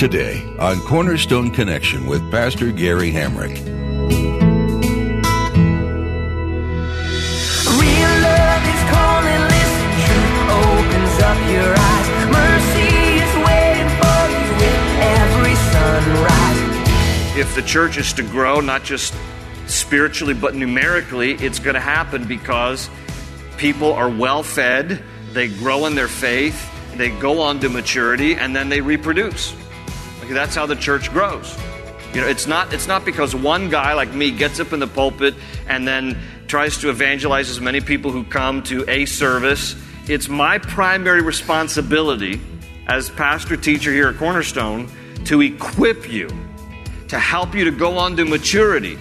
Today on Cornerstone Connection with Pastor Gary Hamrick. Real love is calling, listen, truth opens up your eyes. Mercy is waiting for you with every sunrise. If the church is to grow, not just spiritually but numerically, it's going to happen because people are well fed, they grow in their faith, they go on to maturity, and then they reproduce. That's how the church grows. You know, it's not it's not because one guy like me gets up in the pulpit and then tries to evangelize as many people who come to a service. It's my primary responsibility as pastor teacher here at Cornerstone to equip you, to help you to go on to maturity.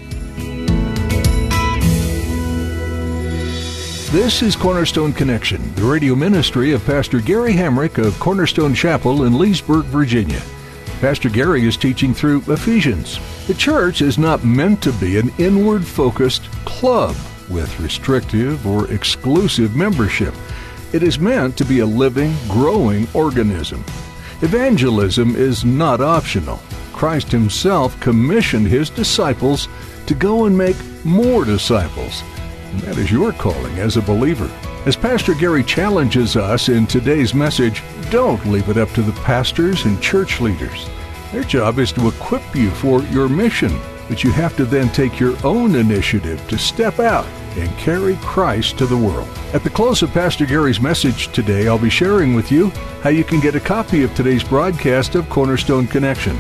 This is Cornerstone Connection, the radio ministry of Pastor Gary Hamrick of Cornerstone Chapel in Leesburg, Virginia. Pastor Gary is teaching through Ephesians. The church is not meant to be an inward focused club with restrictive or exclusive membership. It is meant to be a living, growing organism. Evangelism is not optional. Christ Himself commissioned His disciples to go and make more disciples. That is your calling as a believer. As Pastor Gary challenges us in today's message, don't leave it up to the pastors and church leaders. Their job is to equip you for your mission, but you have to then take your own initiative to step out and carry Christ to the world. At the close of Pastor Gary's message today, I'll be sharing with you how you can get a copy of today's broadcast of Cornerstone Connection.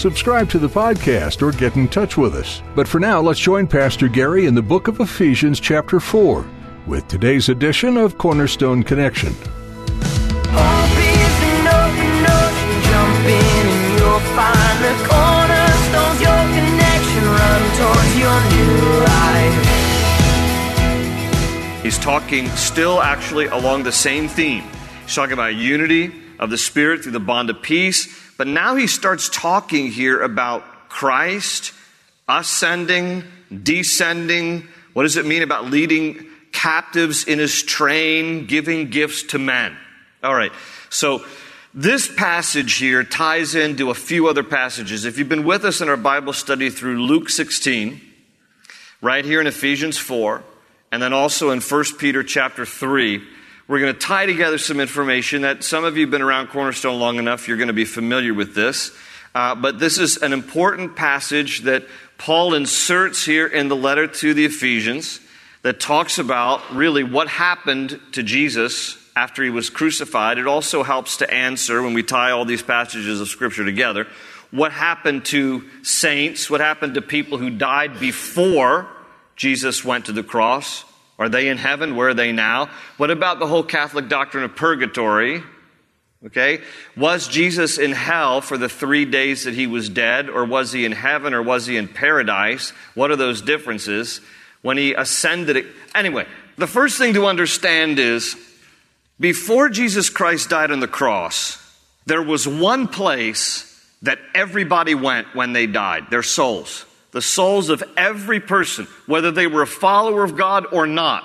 Subscribe to the podcast or get in touch with us. But for now, let's join Pastor Gary in the book of Ephesians, chapter 4 with today's edition of Cornerstone Connection. Hope is an open ocean, jump in and you'll find the cornerstones, your connection, run towards your new life. He's talking still actually along the same theme. He's talking about unity of the Spirit through the bond of peace. But now he starts talking here about Christ ascending, descending. What does it mean about leading captives in his train, giving gifts to men? All right. So this passage here ties into a few other passages. If you've been with us in our Bible study through Luke 16, right here in Ephesians 4, and then also in 1 Peter chapter 3, we're going to tie together some information that some of you have been around Cornerstone long enough, you're going to be familiar with this. Uh, but this is an important passage that Paul inserts here in the letter to the Ephesians that talks about really what happened to Jesus after he was crucified. It also helps to answer, when we tie all these passages of Scripture together, what happened to saints, what happened to people who died before Jesus went to the cross. Are they in heaven? Where are they now? What about the whole Catholic doctrine of purgatory? Okay. Was Jesus in hell for the three days that he was dead, or was he in heaven, or was he in paradise? What are those differences? When he ascended. Anyway, the first thing to understand is before Jesus Christ died on the cross, there was one place that everybody went when they died their souls the souls of every person, whether they were a follower of God or not.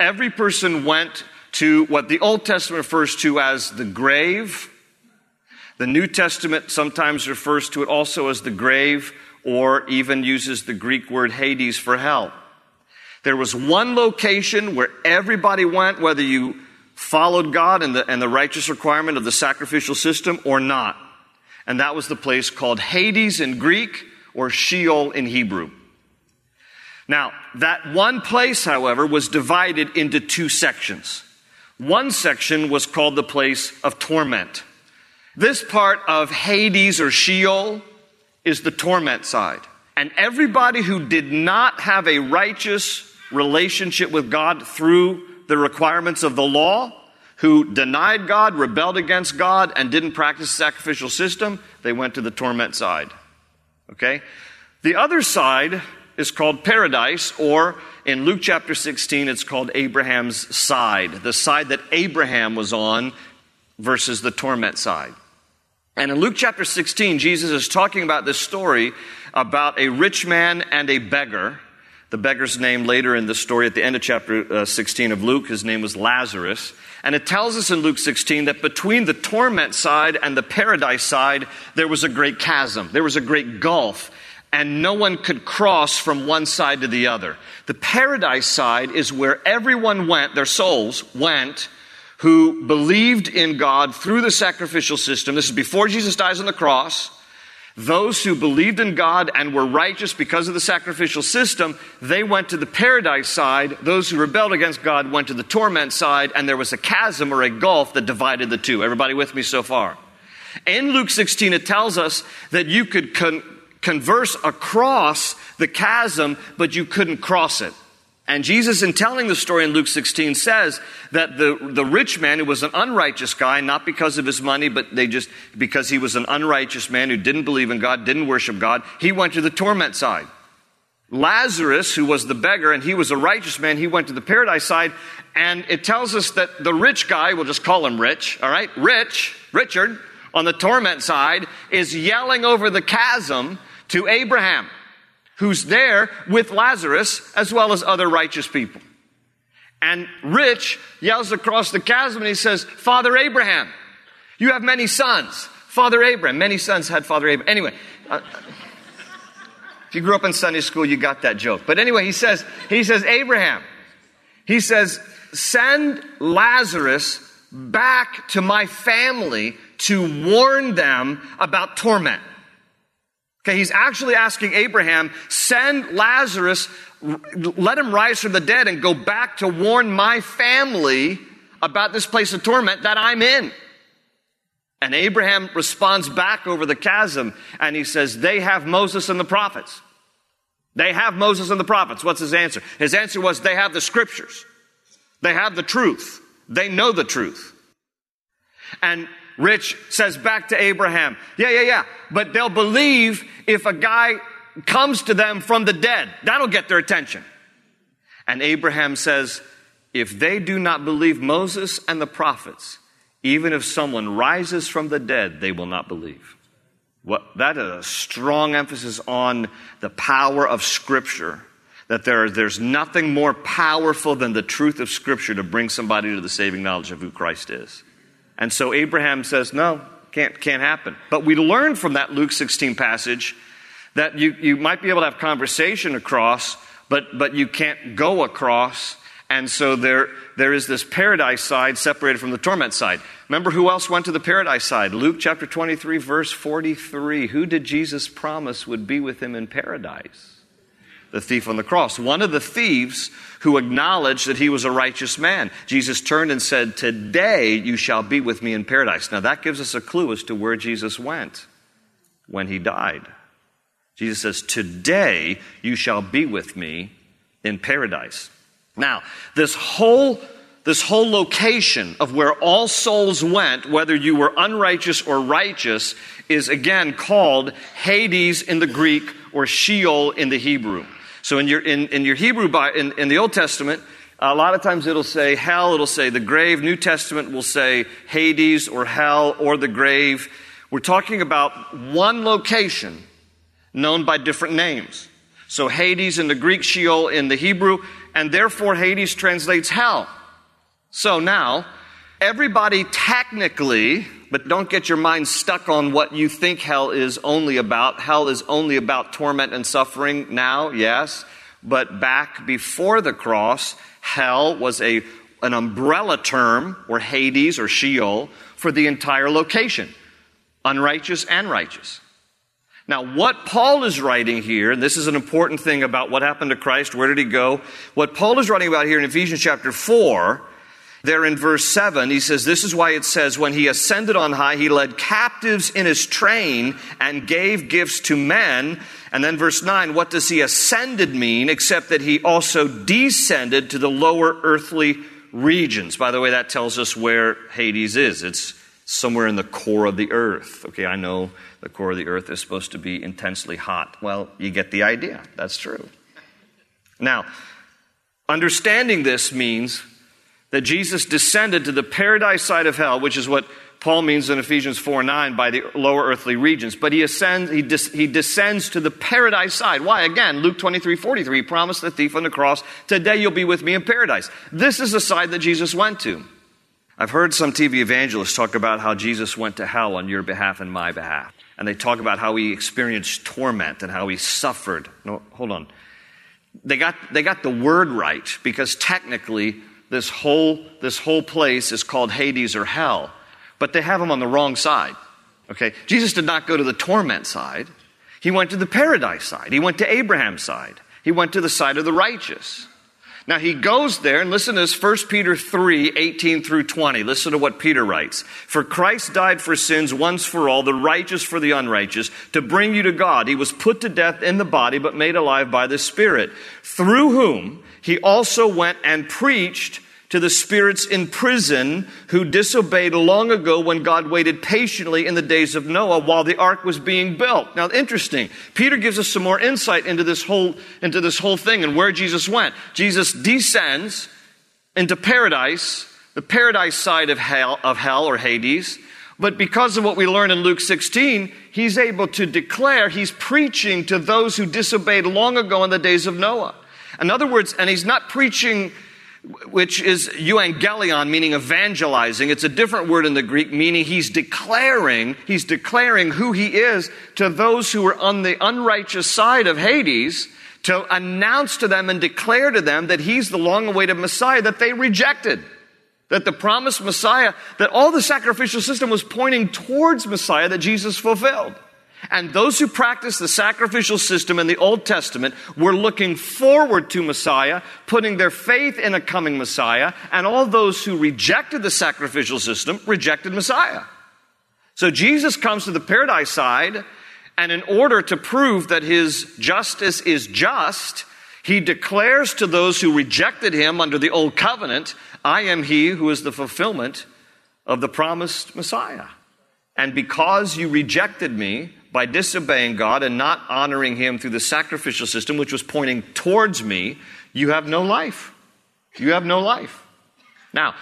Every person went to what the Old Testament refers to as the grave. The New Testament sometimes refers to it also as the grave or even uses the Greek word Hades for hell. There was one location where everybody went, whether you followed God and the, and the righteous requirement of the sacrificial system or not. And that was the place called Hades in Greek or Sheol in Hebrew. Now, that one place, however, was divided into two sections. One section was called the place of torment. This part of Hades or Sheol is the torment side. And everybody who did not have a righteous relationship with God through the requirements of the law, who denied God, rebelled against God, and didn't practice the sacrificial system, they went to the torment side. Okay? The other side is called paradise, or in Luke chapter 16, it's called Abraham's side, the side that Abraham was on versus the torment side. And in Luke chapter 16, Jesus is talking about this story about a rich man and a beggar. The beggar's name later in the story at the end of chapter uh, 16 of Luke, his name was Lazarus. And it tells us in Luke 16 that between the torment side and the paradise side, there was a great chasm. There was a great gulf and no one could cross from one side to the other. The paradise side is where everyone went, their souls went, who believed in God through the sacrificial system. This is before Jesus dies on the cross. Those who believed in God and were righteous because of the sacrificial system, they went to the paradise side. Those who rebelled against God went to the torment side, and there was a chasm or a gulf that divided the two. Everybody with me so far? In Luke 16, it tells us that you could con- converse across the chasm, but you couldn't cross it. And Jesus, in telling the story in Luke 16, says that the, the rich man who was an unrighteous guy, not because of his money, but they just, because he was an unrighteous man who didn't believe in God, didn't worship God, he went to the torment side. Lazarus, who was the beggar, and he was a righteous man, he went to the paradise side. And it tells us that the rich guy, we'll just call him Rich, all right? Rich, Richard, on the torment side, is yelling over the chasm to Abraham, who's there with Lazarus as well as other righteous people. And Rich yells across the chasm and he says, Father Abraham, you have many sons. Father Abraham, many sons had Father Abraham. Anyway, uh, if you grew up in Sunday school, you got that joke. But anyway, he says, he says, Abraham, he says, send Lazarus back to my family to warn them about torment. Okay, he's actually asking Abraham, send Lazarus, let him rise from the dead and go back to warn my family about this place of torment that I'm in. And Abraham responds back over the chasm and he says, They have Moses and the prophets. They have Moses and the prophets. What's his answer? His answer was, They have the scriptures. They have the truth. They know the truth. And Rich says back to Abraham, yeah, yeah, yeah, but they'll believe if a guy comes to them from the dead. That'll get their attention. And Abraham says, if they do not believe Moses and the prophets, even if someone rises from the dead, they will not believe. What, that is a strong emphasis on the power of Scripture. That there, there's nothing more powerful than the truth of Scripture to bring somebody to the saving knowledge of who Christ is. And so Abraham says, no, can't, can't happen. But we learn from that Luke 16 passage that you, you might be able to have conversation across, but, but you can't go across. And so there, there is this paradise side separated from the torment side. Remember who else went to the paradise side? Luke chapter 23, verse 43. Who did Jesus promise would be with him in paradise? The thief on the cross. One of the thieves who acknowledged that he was a righteous man. Jesus turned and said, Today you shall be with me in paradise. Now that gives us a clue as to where Jesus went when he died. Jesus says, Today you shall be with me in paradise. Now, this whole this whole location of where all souls went, whether you were unrighteous or righteous, is again called Hades in the Greek or Sheol in the Hebrew. So in your, in, in your Hebrew, in, in the Old Testament, a lot of times it'll say hell, it'll say the grave. New Testament will say Hades or hell or the grave. We're talking about one location known by different names. So Hades in the Greek, Sheol in the Hebrew, and therefore Hades translates hell. So now, everybody technically but don't get your mind stuck on what you think hell is only about. Hell is only about torment and suffering now, yes. But back before the cross, hell was a, an umbrella term, or Hades or Sheol, for the entire location unrighteous and righteous. Now, what Paul is writing here, and this is an important thing about what happened to Christ, where did he go? What Paul is writing about here in Ephesians chapter 4 there in verse 7, he says, This is why it says, When he ascended on high, he led captives in his train and gave gifts to men. And then verse 9, what does he ascended mean except that he also descended to the lower earthly regions. By the way, that tells us where Hades is. It's somewhere in the core of the earth. Okay, I know the core of the earth is supposed to be intensely hot. Well, you get the idea. That's true. Now, understanding this means that Jesus descended to the paradise side of hell, which is what Paul means in Ephesians 4 9 by the lower earthly regions. But he ascends, he, des- he descends to the paradise side. Why? Again, Luke 23 43, he promised the thief on the cross, Today you'll be with me in paradise. This is the side that Jesus went to. I've heard some TV evangelists talk about how Jesus went to hell on your behalf and my behalf. And they talk about how he experienced torment and how he suffered. No, hold on. They got, they got the word right because technically this whole, this whole place is called Hades or hell but they have him on the wrong side. Okay? Jesus did not go to the torment side. He went to the paradise side. He went to Abraham's side. He went to the side of the righteous. Now he goes there and listen to this 1 Peter 3, 18 through 20. Listen to what Peter writes. For Christ died for sins once for all, the righteous for the unrighteous, to bring you to God. He was put to death in the body, but made alive by the Spirit, through whom he also went and preached to the spirits in prison who disobeyed long ago when God waited patiently in the days of Noah while the ark was being built. Now, interesting. Peter gives us some more insight into this whole, into this whole thing and where Jesus went. Jesus descends into paradise, the paradise side of hell, of hell or Hades. But because of what we learn in Luke 16, he's able to declare, he's preaching to those who disobeyed long ago in the days of Noah. In other words, and he's not preaching which is euangelion, meaning evangelizing. It's a different word in the Greek, meaning he's declaring, he's declaring who he is to those who are on the unrighteous side of Hades to announce to them and declare to them that he's the long awaited Messiah that they rejected. That the promised Messiah, that all the sacrificial system was pointing towards Messiah that Jesus fulfilled. And those who practiced the sacrificial system in the Old Testament were looking forward to Messiah, putting their faith in a coming Messiah, and all those who rejected the sacrificial system rejected Messiah. So Jesus comes to the paradise side, and in order to prove that his justice is just, he declares to those who rejected him under the old covenant, I am he who is the fulfillment of the promised Messiah. And because you rejected me, by disobeying God and not honoring Him through the sacrificial system, which was pointing towards me, you have no life. You have no life. Now,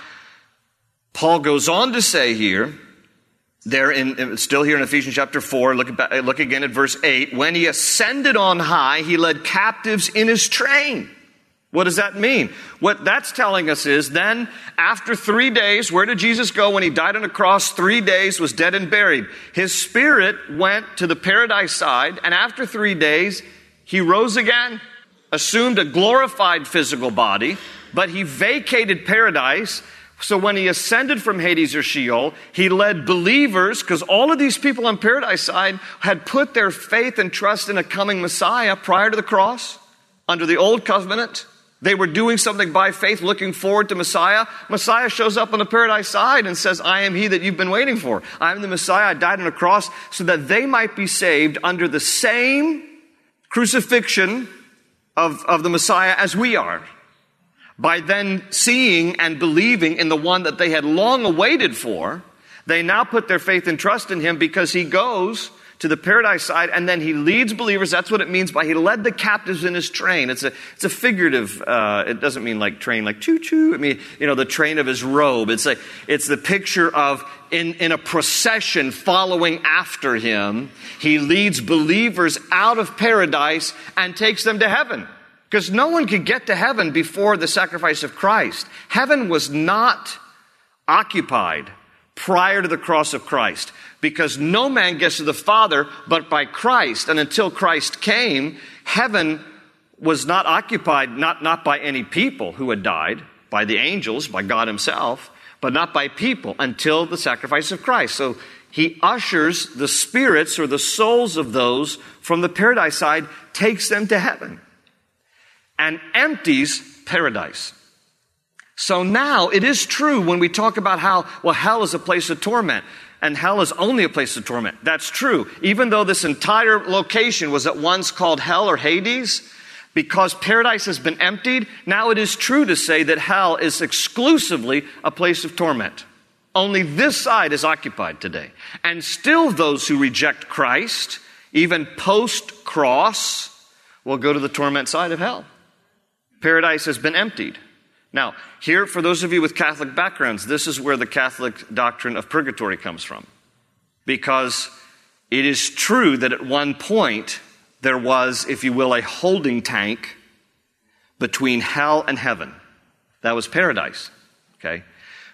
Paul goes on to say here, there in still here in Ephesians chapter 4, look, look again at verse 8. When he ascended on high, he led captives in his train. What does that mean? What that's telling us is then, after three days, where did Jesus go when he died on the cross? Three days, was dead and buried. His spirit went to the paradise side, and after three days, he rose again, assumed a glorified physical body, but he vacated paradise. So when he ascended from Hades or Sheol, he led believers, because all of these people on paradise side had put their faith and trust in a coming Messiah prior to the cross, under the old covenant. They were doing something by faith, looking forward to Messiah. Messiah shows up on the paradise side and says, I am he that you've been waiting for. I am the Messiah. I died on a cross so that they might be saved under the same crucifixion of, of the Messiah as we are. By then seeing and believing in the one that they had long awaited for, they now put their faith and trust in him because he goes to the paradise side, and then he leads believers. That's what it means by he led the captives in his train. It's a, it's a figurative, uh, it doesn't mean like train, like choo choo. I mean, you know, the train of his robe. It's a, it's the picture of in, in a procession following after him. He leads believers out of paradise and takes them to heaven. Because no one could get to heaven before the sacrifice of Christ. Heaven was not occupied prior to the cross of Christ because no man gets to the Father but by Christ. And until Christ came, heaven was not occupied, not, not by any people who had died, by the angels, by God Himself, but not by people until the sacrifice of Christ. So He ushers the spirits or the souls of those from the paradise side, takes them to heaven, and empties paradise. So now it is true when we talk about how, well, hell is a place of torment and hell is only a place of torment. That's true. Even though this entire location was at once called hell or Hades, Because paradise has been emptied, now it is true to say that hell is exclusively a place of torment. Only this side is occupied today. And still, those who reject Christ, even post cross, will go to the torment side of hell. Paradise has been emptied. Now, here, for those of you with Catholic backgrounds, this is where the Catholic doctrine of purgatory comes from. Because it is true that at one point there was, if you will, a holding tank between hell and heaven. That was paradise. Okay?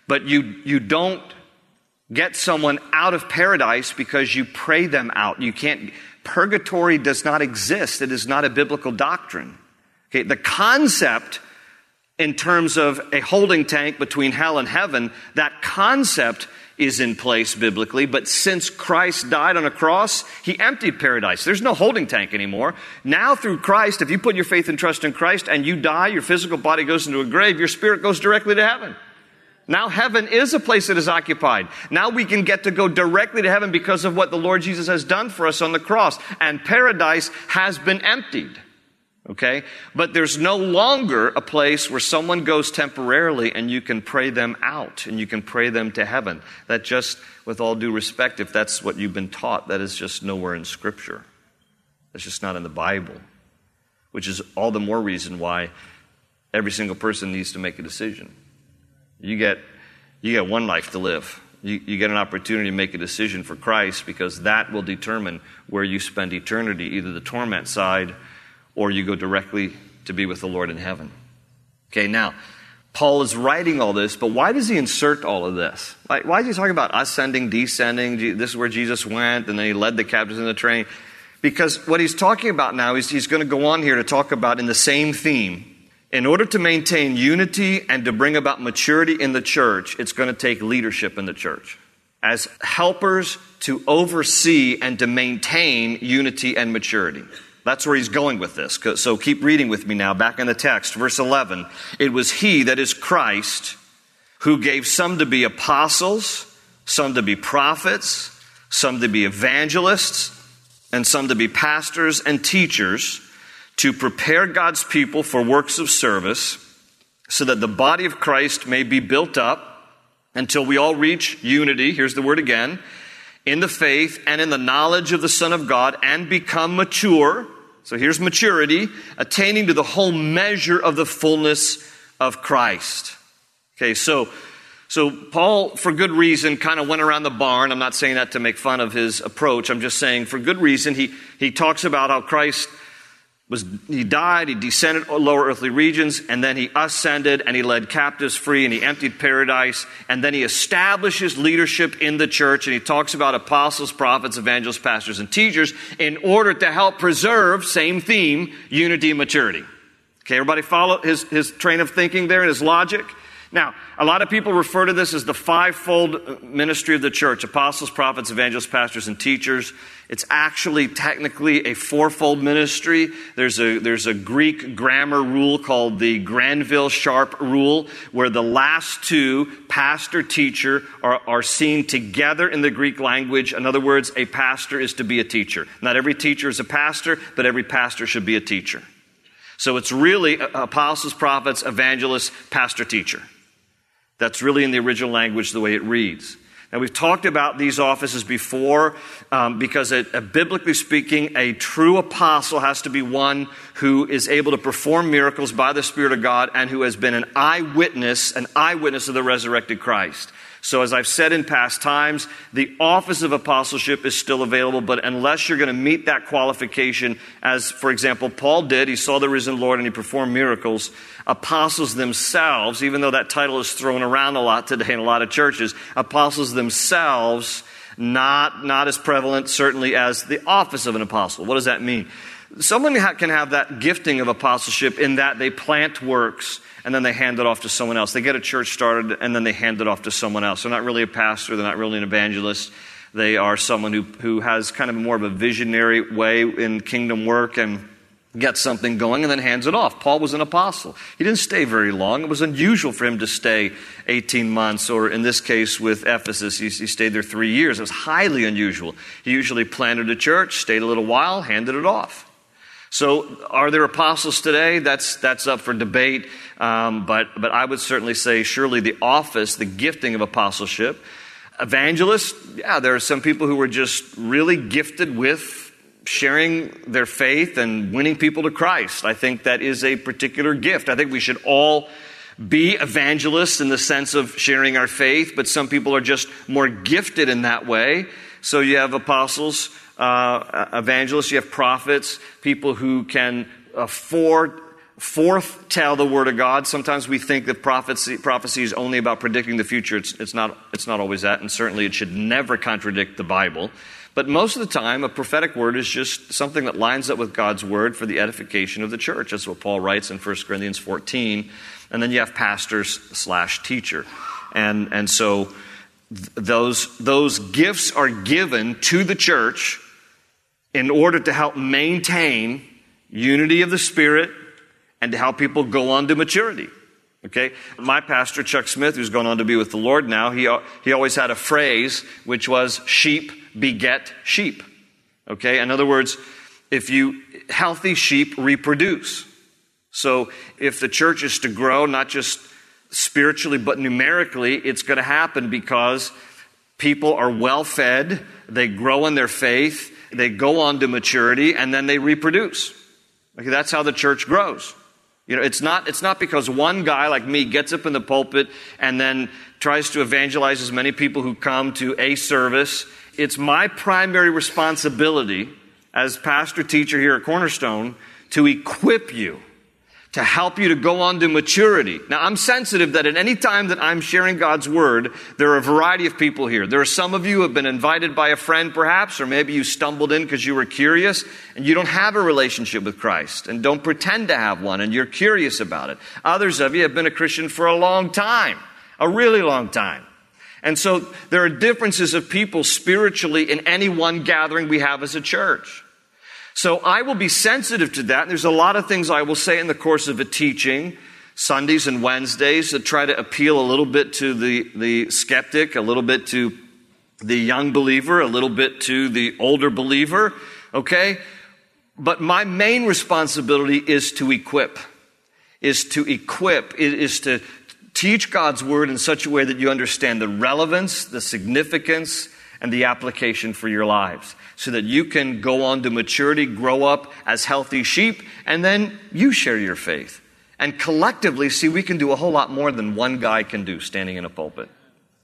But you, you don't get someone out of paradise because you pray them out. You can't, purgatory does not exist. It is not a biblical doctrine. Okay? The concept in terms of a holding tank between hell and heaven, that concept is in place biblically, but since Christ died on a cross, he emptied paradise. There's no holding tank anymore. Now, through Christ, if you put your faith and trust in Christ and you die, your physical body goes into a grave, your spirit goes directly to heaven. Now, heaven is a place that is occupied. Now we can get to go directly to heaven because of what the Lord Jesus has done for us on the cross. And paradise has been emptied. Okay? But there's no longer a place where someone goes temporarily and you can pray them out and you can pray them to heaven. That just, with all due respect, if that's what you've been taught, that is just nowhere in Scripture. That's just not in the Bible. Which is all the more reason why every single person needs to make a decision. You get, you get one life to live. You, you get an opportunity to make a decision for Christ because that will determine where you spend eternity, either the torment side or you go directly to be with the Lord in heaven. Okay, now, Paul is writing all this, but why does he insert all of this? Like, why is he talking about ascending, descending? This is where Jesus went, and then he led the captives in the train. Because what he's talking about now is he's going to go on here to talk about in the same theme. In order to maintain unity and to bring about maturity in the church, it's going to take leadership in the church as helpers to oversee and to maintain unity and maturity. That's where he's going with this. So keep reading with me now, back in the text, verse 11. It was he, that is Christ, who gave some to be apostles, some to be prophets, some to be evangelists, and some to be pastors and teachers to prepare God's people for works of service so that the body of Christ may be built up until we all reach unity. Here's the word again in the faith and in the knowledge of the Son of God and become mature so here's maturity, attaining to the whole measure of the fullness of Christ. Okay, so so Paul, for good reason, kind of went around the barn. I'm not saying that to make fun of his approach. I'm just saying for good reason. He he talks about how Christ was he died, he descended lower earthly regions, and then he ascended and he led captives free and he emptied paradise, and then he establishes leadership in the church and he talks about apostles, prophets, evangelists, pastors, and teachers in order to help preserve, same theme, unity and maturity. Okay, everybody follow his, his train of thinking there and his logic? Now, a lot of people refer to this as the fivefold ministry of the church apostles, prophets, evangelists, pastors, and teachers. It's actually technically a fourfold ministry. There's a, there's a Greek grammar rule called the Granville Sharp rule, where the last two, pastor, teacher, are, are seen together in the Greek language. In other words, a pastor is to be a teacher. Not every teacher is a pastor, but every pastor should be a teacher. So it's really apostles, prophets, evangelists, pastor, teacher. That's really in the original language the way it reads. Now, we've talked about these offices before um, because, a, a, biblically speaking, a true apostle has to be one who is able to perform miracles by the Spirit of God and who has been an eyewitness, an eyewitness of the resurrected Christ. So, as I've said in past times, the office of apostleship is still available, but unless you're going to meet that qualification, as, for example, Paul did, he saw the risen Lord and he performed miracles, apostles themselves, even though that title is thrown around a lot today in a lot of churches, apostles themselves, not, not as prevalent, certainly, as the office of an apostle. What does that mean? Someone can have that gifting of apostleship in that they plant works and then they hand it off to someone else. They get a church started and then they hand it off to someone else. They're not really a pastor, they're not really an evangelist. They are someone who, who has kind of more of a visionary way in kingdom work and gets something going and then hands it off. Paul was an apostle. He didn't stay very long. It was unusual for him to stay 18 months, or in this case with Ephesus, he, he stayed there three years. It was highly unusual. He usually planted a church, stayed a little while, handed it off. So, are there apostles today? That's, that's up for debate. Um, but, but I would certainly say, surely the office, the gifting of apostleship. Evangelists, yeah, there are some people who were just really gifted with sharing their faith and winning people to Christ. I think that is a particular gift. I think we should all be evangelists in the sense of sharing our faith, but some people are just more gifted in that way. So you have apostles, uh, evangelists, you have prophets, people who can afford Fourth, tell the Word of God. Sometimes we think that prophecy, prophecy is only about predicting the future. It's, it's, not, it's not always that, and certainly it should never contradict the Bible. But most of the time, a prophetic word is just something that lines up with God's Word for the edification of the church. That's what Paul writes in 1 Corinthians 14. And then you have pastors slash teacher. And, and so th- those, those gifts are given to the church in order to help maintain unity of the Spirit and to help people go on to maturity. Okay? My pastor, Chuck Smith, who's gone on to be with the Lord now, he, he always had a phrase which was sheep beget sheep. Okay? In other words, if you, healthy sheep reproduce. So if the church is to grow, not just spiritually, but numerically, it's going to happen because people are well fed, they grow in their faith, they go on to maturity, and then they reproduce. Okay, that's how the church grows. You know, it's not, it's not because one guy like me gets up in the pulpit and then tries to evangelize as many people who come to a service. It's my primary responsibility as pastor teacher here at Cornerstone to equip you to help you to go on to maturity. Now, I'm sensitive that at any time that I'm sharing God's word, there are a variety of people here. There are some of you who have been invited by a friend, perhaps, or maybe you stumbled in because you were curious and you don't have a relationship with Christ and don't pretend to have one and you're curious about it. Others of you have been a Christian for a long time, a really long time. And so there are differences of people spiritually in any one gathering we have as a church. So I will be sensitive to that. There's a lot of things I will say in the course of a teaching, Sundays and Wednesdays, that try to appeal a little bit to the, the skeptic, a little bit to the young believer, a little bit to the older believer, okay? But my main responsibility is to equip, is to equip, is to teach God's word in such a way that you understand the relevance, the significance, and the application for your lives so that you can go on to maturity, grow up as healthy sheep, and then you share your faith. And collectively, see, we can do a whole lot more than one guy can do standing in a pulpit.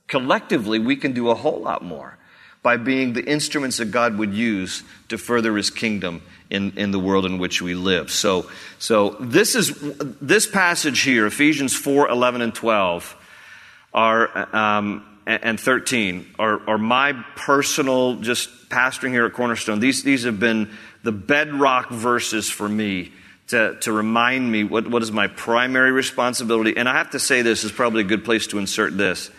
Collectively, we can do a whole lot more by being the instruments that God would use to further his kingdom in, in the world in which we live. So, so this is this passage here, Ephesians 4, 11 and 12, are um, and 13 are, are my personal, just pastoring here at Cornerstone. These, these have been the bedrock verses for me to, to remind me what, what is my primary responsibility. And I have to say this is probably a good place to insert this.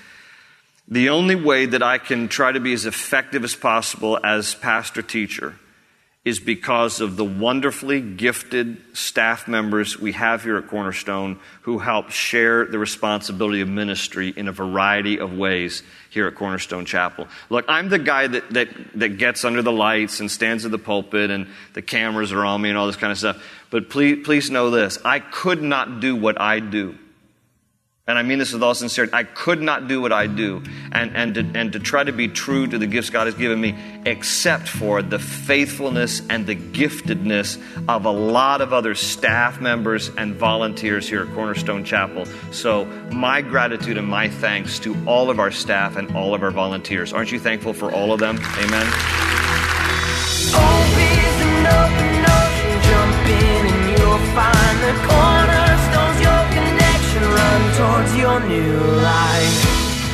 The only way that I can try to be as effective as possible as pastor teacher is because of the wonderfully gifted staff members we have here at Cornerstone who help share the responsibility of ministry in a variety of ways here at Cornerstone Chapel. Look, I'm the guy that, that, that gets under the lights and stands at the pulpit and the cameras are on me and all this kind of stuff. But please, please know this I could not do what I do and I mean this with all sincerity. I could not do what I do and, and, to, and to try to be true to the gifts God has given me, except for the faithfulness and the giftedness of a lot of other staff members and volunteers here at Cornerstone Chapel. So, my gratitude and my thanks to all of our staff and all of our volunteers. Aren't you thankful for all of them? Amen.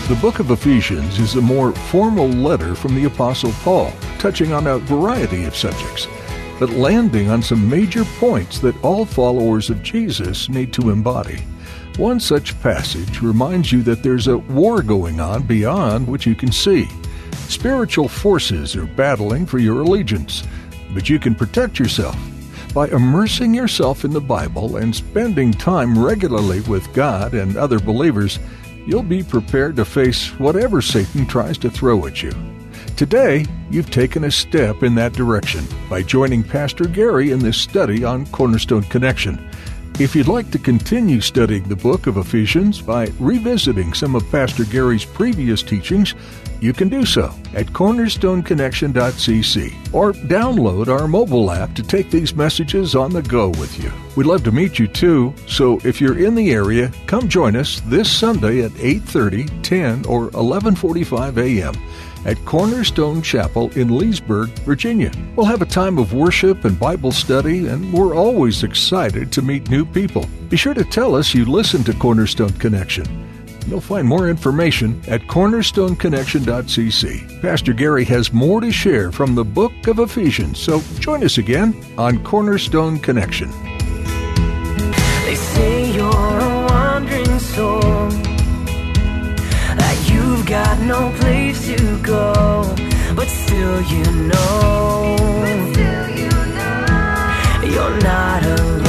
The book of Ephesians is a more formal letter from the Apostle Paul, touching on a variety of subjects, but landing on some major points that all followers of Jesus need to embody. One such passage reminds you that there's a war going on beyond what you can see. Spiritual forces are battling for your allegiance, but you can protect yourself by immersing yourself in the Bible and spending time regularly with God and other believers you'll be prepared to face whatever Satan tries to throw at you. Today, you've taken a step in that direction by joining Pastor Gary in this study on Cornerstone Connection. If you'd like to continue studying the book of Ephesians by revisiting some of Pastor Gary's previous teachings, you can do so at cornerstoneconnection.cc or download our mobile app to take these messages on the go with you. We'd love to meet you too, so if you're in the area, come join us this Sunday at 8:30, 10, or 11:45 a.m at Cornerstone Chapel in Leesburg, Virginia. We'll have a time of worship and Bible study, and we're always excited to meet new people. Be sure to tell us you listen to Cornerstone Connection. You'll find more information at cornerstoneconnection.cc. Pastor Gary has more to share from the book of Ephesians, so join us again on Cornerstone Connection. They say you're a wandering soul You've got no place to go, but still you know, but still you know you're not alone.